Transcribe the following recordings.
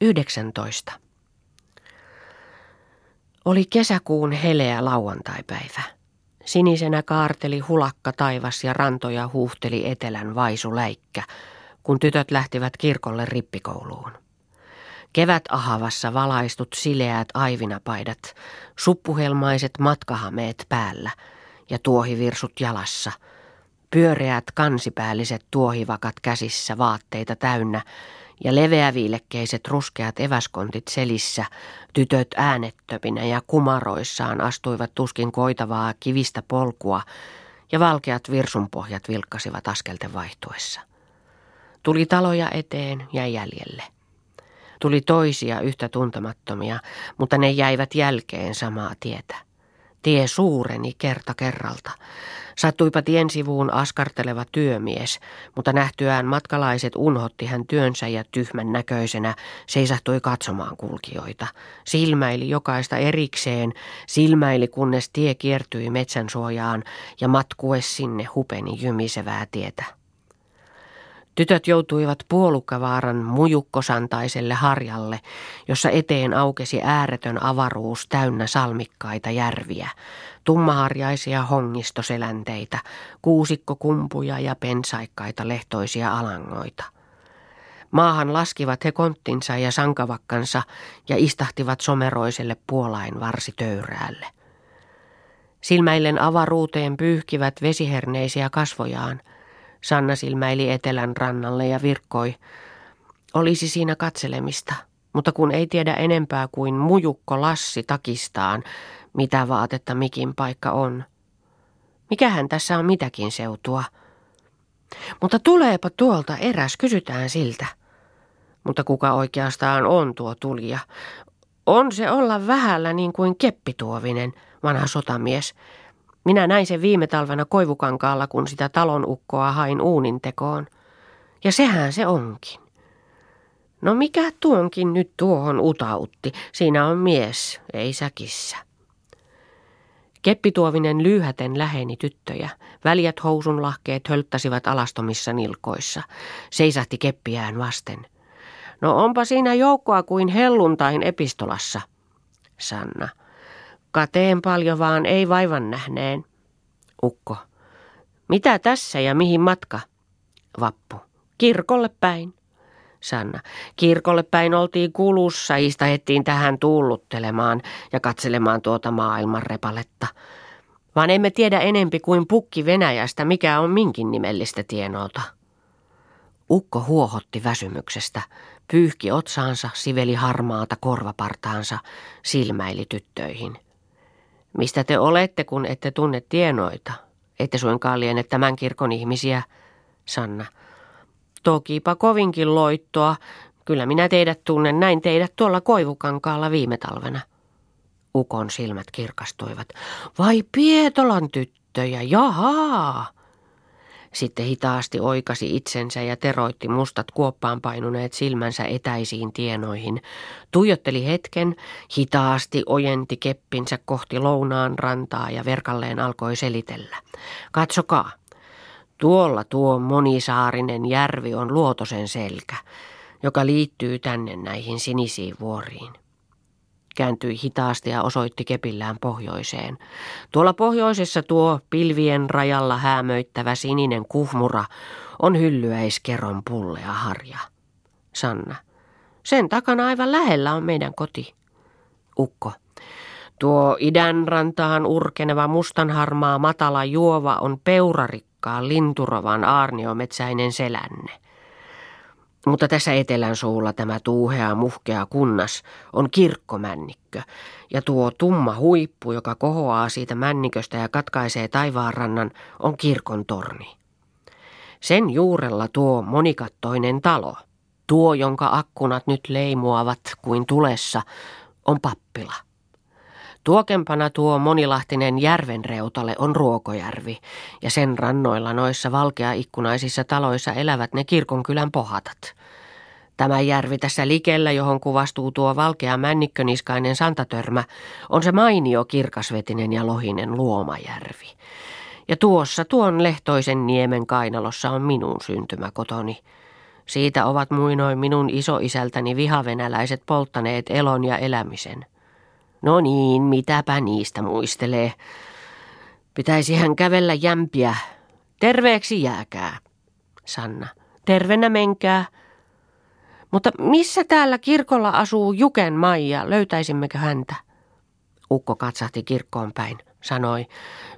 19. Oli kesäkuun heleä lauantaipäivä. Sinisenä kaarteli hulakka taivas ja rantoja huuhteli etelän vaisuläikkä, kun tytöt lähtivät kirkolle rippikouluun. Kevät ahavassa valaistut sileät aivinapaidat, suppuhelmaiset matkahameet päällä ja tuohivirsut jalassa, pyöreät kansipäälliset tuohivakat käsissä vaatteita täynnä ja leveäviilekkeiset ruskeat eväskontit selissä, tytöt äänettöminä ja kumaroissaan astuivat tuskin koitavaa kivistä polkua ja valkeat virsunpohjat vilkkasivat askelten vaihtuessa. Tuli taloja eteen ja jäljelle. Tuli toisia yhtä tuntemattomia, mutta ne jäivät jälkeen samaa tietä. Tie suureni kerta kerralta. Sattuipa tien sivuun askarteleva työmies, mutta nähtyään matkalaiset unhotti hän työnsä ja tyhmän näköisenä seisahtui katsomaan kulkijoita. Silmäili jokaista erikseen, silmäili kunnes tie kiertyi metsän suojaan ja matkue sinne hupeni jymisevää tietä. Tytöt joutuivat puolukkavaaran mujukkosantaiselle harjalle, jossa eteen aukesi ääretön avaruus täynnä salmikkaita järviä, tummaharjaisia hongistoselänteitä, kuusikkokumpuja ja pensaikkaita lehtoisia alangoita. Maahan laskivat he konttinsa ja sankavakkansa ja istahtivat someroiselle puolain varsitöyräälle. Silmäillen avaruuteen pyyhkivät vesiherneisiä kasvojaan – Sanna silmäili etelän rannalle ja virkkoi. Olisi siinä katselemista, mutta kun ei tiedä enempää kuin mujukko Lassi takistaan, mitä vaatetta mikin paikka on. Mikähän tässä on mitäkin seutua? Mutta tuleepa tuolta eräs, kysytään siltä. Mutta kuka oikeastaan on tuo tulija? On se olla vähällä niin kuin keppituovinen, vanha sotamies. Minä näin sen viime talvena koivukankaalla, kun sitä talon ukkoa hain uunintekoon. Ja sehän se onkin. No mikä tuonkin nyt tuohon utautti? Siinä on mies, ei säkissä. Keppituovinen lyyhäten läheni tyttöjä. Väljät housunlahkeet hölttäsivät alastomissa nilkoissa. Seisahti keppiään vasten. No onpa siinä joukkoa kuin helluntain epistolassa, Sanna. Kateen paljon vaan ei vaivan nähneen. Ukko. Mitä tässä ja mihin matka? Vappu. Kirkolle päin. Sanna. Kirkolle päin oltiin kulussa, istahettiin tähän tuuluttelemaan ja katselemaan tuota maailman repaletta. Vaan emme tiedä enempi kuin pukki Venäjästä, mikä on minkin nimellistä tienolta. Ukko huohotti väsymyksestä, pyyhki otsaansa, siveli harmaata korvapartaansa, silmäili tyttöihin – Mistä te olette, kun ette tunne tienoita? Ette suinkaan liene tämän kirkon ihmisiä, Sanna. Tokipa kovinkin loittoa. Kyllä minä teidät tunnen, näin teidät tuolla koivukankaalla viime talvena. Ukon silmät kirkastuivat. Vai Pietolan tyttöjä, jahaa. Sitten hitaasti oikasi itsensä ja teroitti mustat kuoppaan painuneet silmänsä etäisiin tienoihin. Tuijotteli hetken, hitaasti ojenti keppinsä kohti lounaan rantaa ja verkalleen alkoi selitellä. Katsokaa, tuolla tuo monisaarinen järvi on luotosen selkä, joka liittyy tänne näihin sinisiin vuoriin kääntyi hitaasti ja osoitti kepillään pohjoiseen. Tuolla pohjoisessa tuo pilvien rajalla häämöittävä sininen kuhmura on hyllyäiskeron pullea harja. Sanna. Sen takana aivan lähellä on meidän koti. Ukko. Tuo idän rantaan urkeneva mustanharmaa matala juova on peurarikkaan linturovan aarniometsäinen selänne. Mutta tässä etelän suulla tämä tuuhea muhkea kunnas on kirkkomännikkö ja tuo tumma huippu, joka kohoaa siitä männiköstä ja katkaisee taivaanrannan, on kirkon torni. Sen juurella tuo monikattoinen talo, tuo jonka akkunat nyt leimuavat kuin tulessa, on pappila. Tuokempana tuo monilahtinen järvenreutale on Ruokojärvi, ja sen rannoilla noissa valkeaikkunaisissa taloissa elävät ne kirkonkylän pohatat. Tämä järvi tässä likellä, johon kuvastuu tuo valkea männikköniskainen santatörmä, on se mainio kirkasvetinen ja lohinen luomajärvi. Ja tuossa tuon lehtoisen niemen kainalossa on minun syntymäkotoni. Siitä ovat muinoin minun isoisältäni vihavenäläiset polttaneet elon ja elämisen. No niin, mitäpä niistä muistelee. Pitäisi hän kävellä jämpiä. Terveeksi jääkää. Sanna. Tervenä menkää. Mutta missä täällä kirkolla asuu Juken Maija, löytäisimmekö häntä? Ukko katsahti kirkkoon päin, sanoi,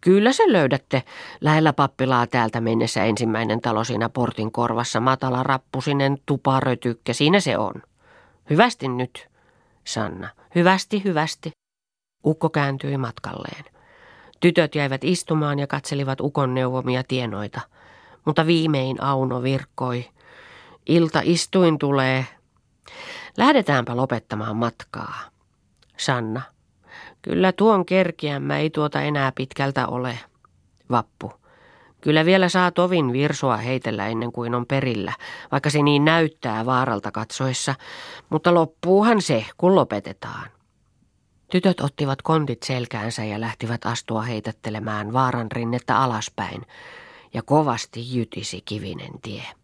kyllä se löydätte. Lähellä pappilaa täältä mennessä ensimmäinen talo siinä portin korvassa, matala rappusinen tuparötykkä, siinä se on. Hyvästi nyt, Sanna. Hyvästi, hyvästi. Ukko kääntyi matkalleen. Tytöt jäivät istumaan ja katselivat ukon neuvomia tienoita. Mutta viimein Auno virkkoi. Ilta istuin tulee. Lähdetäänpä lopettamaan matkaa. Sanna. Kyllä tuon kerkiämmä ei tuota enää pitkältä ole. Vappu. Kyllä vielä saa tovin virsoa heitellä ennen kuin on perillä, vaikka se niin näyttää vaaralta katsoessa, mutta loppuuhan se, kun lopetetaan. Tytöt ottivat kontit selkäänsä ja lähtivät astua heitättelemään vaaran rinnettä alaspäin, ja kovasti jytisi kivinen tie.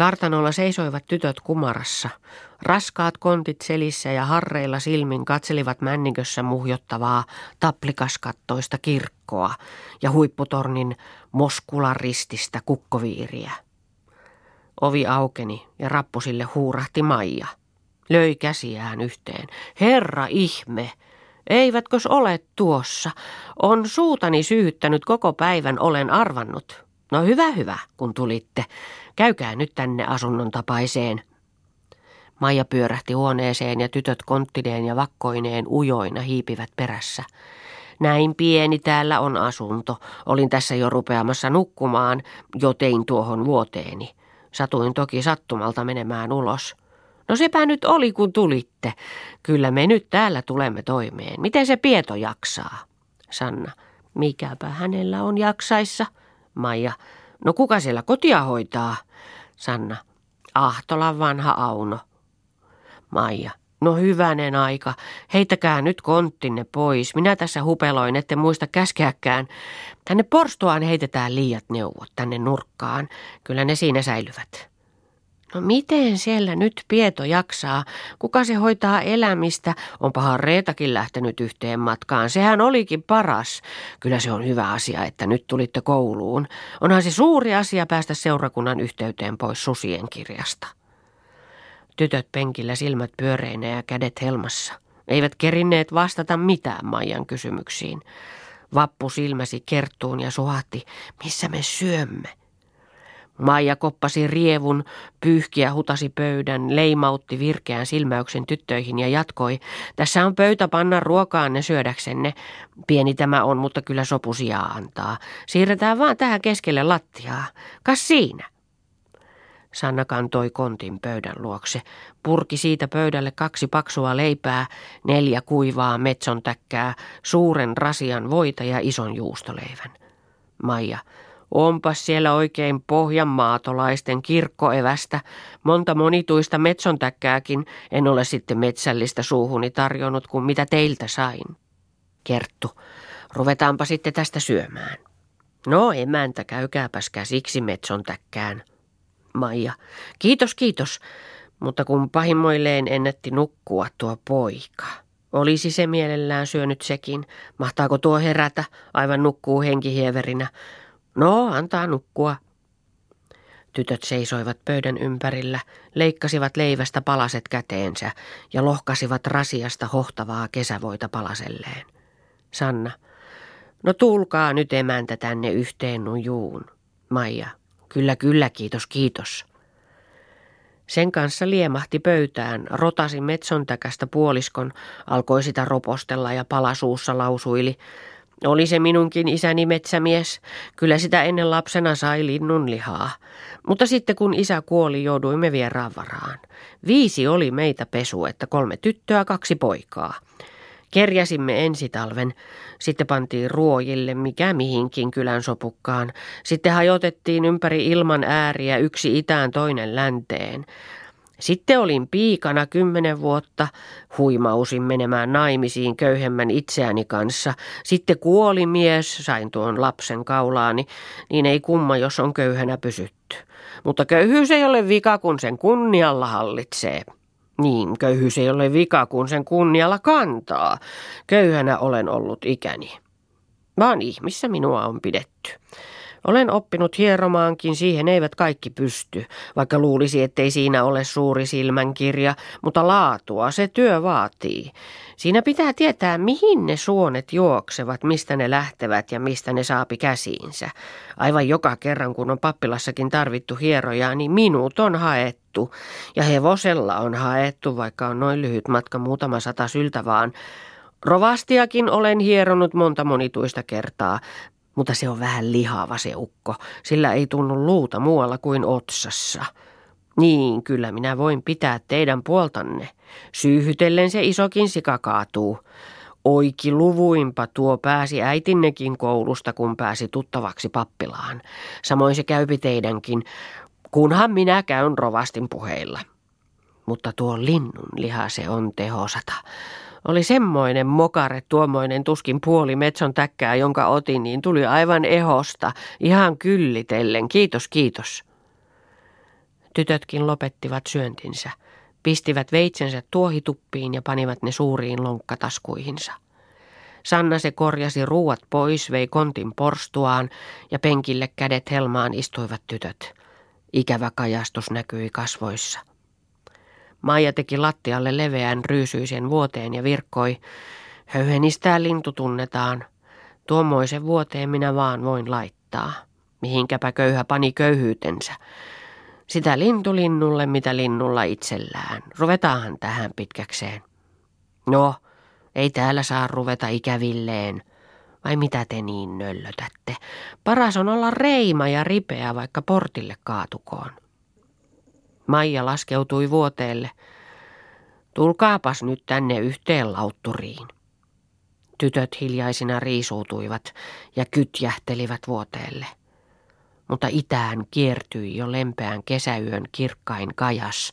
Kartanolla seisoivat tytöt kumarassa. Raskaat kontit selissä ja harreilla silmin katselivat männikössä muhjottavaa taplikaskattoista kirkkoa ja huipputornin moskularististä kukkoviiriä. Ovi aukeni ja rappusille huurahti Maija. Löi käsiään yhteen. Herra ihme! Eivätkös ole tuossa? On suutani syyttänyt koko päivän, olen arvannut. No hyvä hyvä, kun tulitte. Käykää nyt tänne asunnon tapaiseen. Maija pyörähti huoneeseen ja tytöt konttineen ja vakkoineen ujoina hiipivät perässä. Näin pieni täällä on asunto. Olin tässä jo rupeamassa nukkumaan, jo tein tuohon vuoteeni. Satuin toki sattumalta menemään ulos. No sepä nyt oli, kun tulitte. Kyllä me nyt täällä tulemme toimeen. Miten se Pieto jaksaa? Sanna. Mikäpä hänellä on jaksaissa? Maija. No kuka siellä kotia hoitaa? Sanna. Ahtolan vanha Auno. Maija. No hyvänen aika. Heittäkää nyt konttinne pois. Minä tässä hupeloin, ette muista käskeäkään. Tänne porstoaan heitetään liiat neuvot tänne nurkkaan. Kyllä ne siinä säilyvät. No miten siellä nyt Pieto jaksaa? Kuka se hoitaa elämistä? Onpahan Reetakin lähtenyt yhteen matkaan. Sehän olikin paras. Kyllä se on hyvä asia, että nyt tulitte kouluun. Onhan se suuri asia päästä seurakunnan yhteyteen pois susien kirjasta. Tytöt penkillä silmät pyöreinä ja kädet helmassa. Eivät kerinneet vastata mitään Maijan kysymyksiin. Vappu silmäsi kerttuun ja suhatti, missä me syömme. Maija koppasi rievun, pyyhkiä hutasi pöydän, leimautti virkeän silmäyksen tyttöihin ja jatkoi. Tässä on pöytä panna ruokaanne syödäksenne. Pieni tämä on, mutta kyllä sopu sijaa antaa. Siirretään vaan tähän keskelle lattiaa. Kas siinä? Sanna kantoi kontin pöydän luokse, purki siitä pöydälle kaksi paksua leipää, neljä kuivaa metsontäkkää, suuren rasian voita ja ison juustoleivän. Maija, Onpas siellä oikein pohjanmaatolaisten kirkkoevästä, monta monituista metsontäkkääkin, en ole sitten metsällistä suuhuni tarjonnut kuin mitä teiltä sain. Kerttu, ruvetaanpa sitten tästä syömään. No emäntä, käykääpäs käsiksi metsontäkkään. Maija, kiitos kiitos, mutta kun pahimmoilleen ennätti nukkua tuo poika. Olisi se mielellään syönyt sekin. Mahtaako tuo herätä? Aivan nukkuu henkihieverinä. No, antaa nukkua. Tytöt seisoivat pöydän ympärillä, leikkasivat leivästä palaset käteensä ja lohkasivat rasiasta hohtavaa kesävoita palaselleen. Sanna. No tulkaa nyt emäntä tänne yhteen nujuun. Maija. Kyllä, kyllä, kiitos, kiitos. Sen kanssa liemahti pöytään, rotasi metsontäkästä puoliskon, alkoi sitä ropostella ja palasuussa lausuili. Oli se minunkin isäni metsämies. Kyllä sitä ennen lapsena sai linnun lihaa. Mutta sitten kun isä kuoli, jouduimme vieraan varaan. Viisi oli meitä pesu, että kolme tyttöä, kaksi poikaa. Kerjäsimme ensi talven, sitten pantiin ruojille mikä mihinkin kylän sopukkaan. Sitten hajotettiin ympäri ilman ääriä yksi itään toinen länteen. Sitten olin piikana kymmenen vuotta, huimausin menemään naimisiin köyhemmän itseäni kanssa. Sitten kuoli mies, sain tuon lapsen kaulaani, niin ei kumma, jos on köyhänä pysytty. Mutta köyhyys ei ole vika, kun sen kunnialla hallitsee. Niin, köyhyys ei ole vika, kun sen kunnialla kantaa. Köyhänä olen ollut ikäni. Vaan ihmissä minua on pidetty. Olen oppinut hieromaankin, siihen eivät kaikki pysty, vaikka luulisi, ettei siinä ole suuri silmänkirja, mutta laatua se työ vaatii. Siinä pitää tietää, mihin ne suonet juoksevat, mistä ne lähtevät ja mistä ne saapi käsiinsä. Aivan joka kerran, kun on pappilassakin tarvittu hierojaa, niin minut on haettu. Ja hevosella on haettu, vaikka on noin lyhyt matka muutama sata syltä vaan. Rovastiakin olen hieronut monta monituista kertaa, mutta se on vähän lihava se ukko, sillä ei tunnu luuta muualla kuin otsassa. Niin, kyllä minä voin pitää teidän puoltanne. Syyhytellen se isokin sika kaatuu. Oiki luvuimpa tuo pääsi äitinnekin koulusta, kun pääsi tuttavaksi pappilaan. Samoin se käypi teidänkin, kunhan minä käyn rovastin puheilla. Mutta tuo linnun liha se on tehosata. Oli semmoinen mokare, tuommoinen tuskin puoli metson täkkää, jonka otin, niin tuli aivan ehosta, ihan kyllitellen. Kiitos, kiitos. Tytötkin lopettivat syöntinsä, pistivät veitsensä tuohituppiin ja panivat ne suuriin lonkkataskuihinsa. Sanna se korjasi ruuat pois, vei kontin porstuaan ja penkille kädet helmaan istuivat tytöt. Ikävä kajastus näkyi kasvoissa. Maija teki lattialle leveän ryysyisen vuoteen ja virkkoi. Höyhenistää lintu tunnetaan. Tuommoisen vuoteen minä vaan voin laittaa. Mihinkäpä köyhä pani köyhyytensä. Sitä lintulinnulle, mitä linnulla itsellään. Ruvetaanhan tähän pitkäkseen. No, ei täällä saa ruveta ikävilleen. Vai mitä te niin nöllötätte? Paras on olla reima ja ripeä, vaikka portille kaatukoon. Maija laskeutui vuoteelle. Tulkaapas nyt tänne yhteen lautturiin. Tytöt hiljaisina riisuutuivat ja kytjähtelivät vuoteelle. Mutta itään kiertyi jo lempeän kesäyön kirkkain kajas,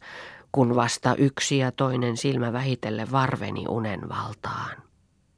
kun vasta yksi ja toinen silmä vähitelle varveni unen valtaan.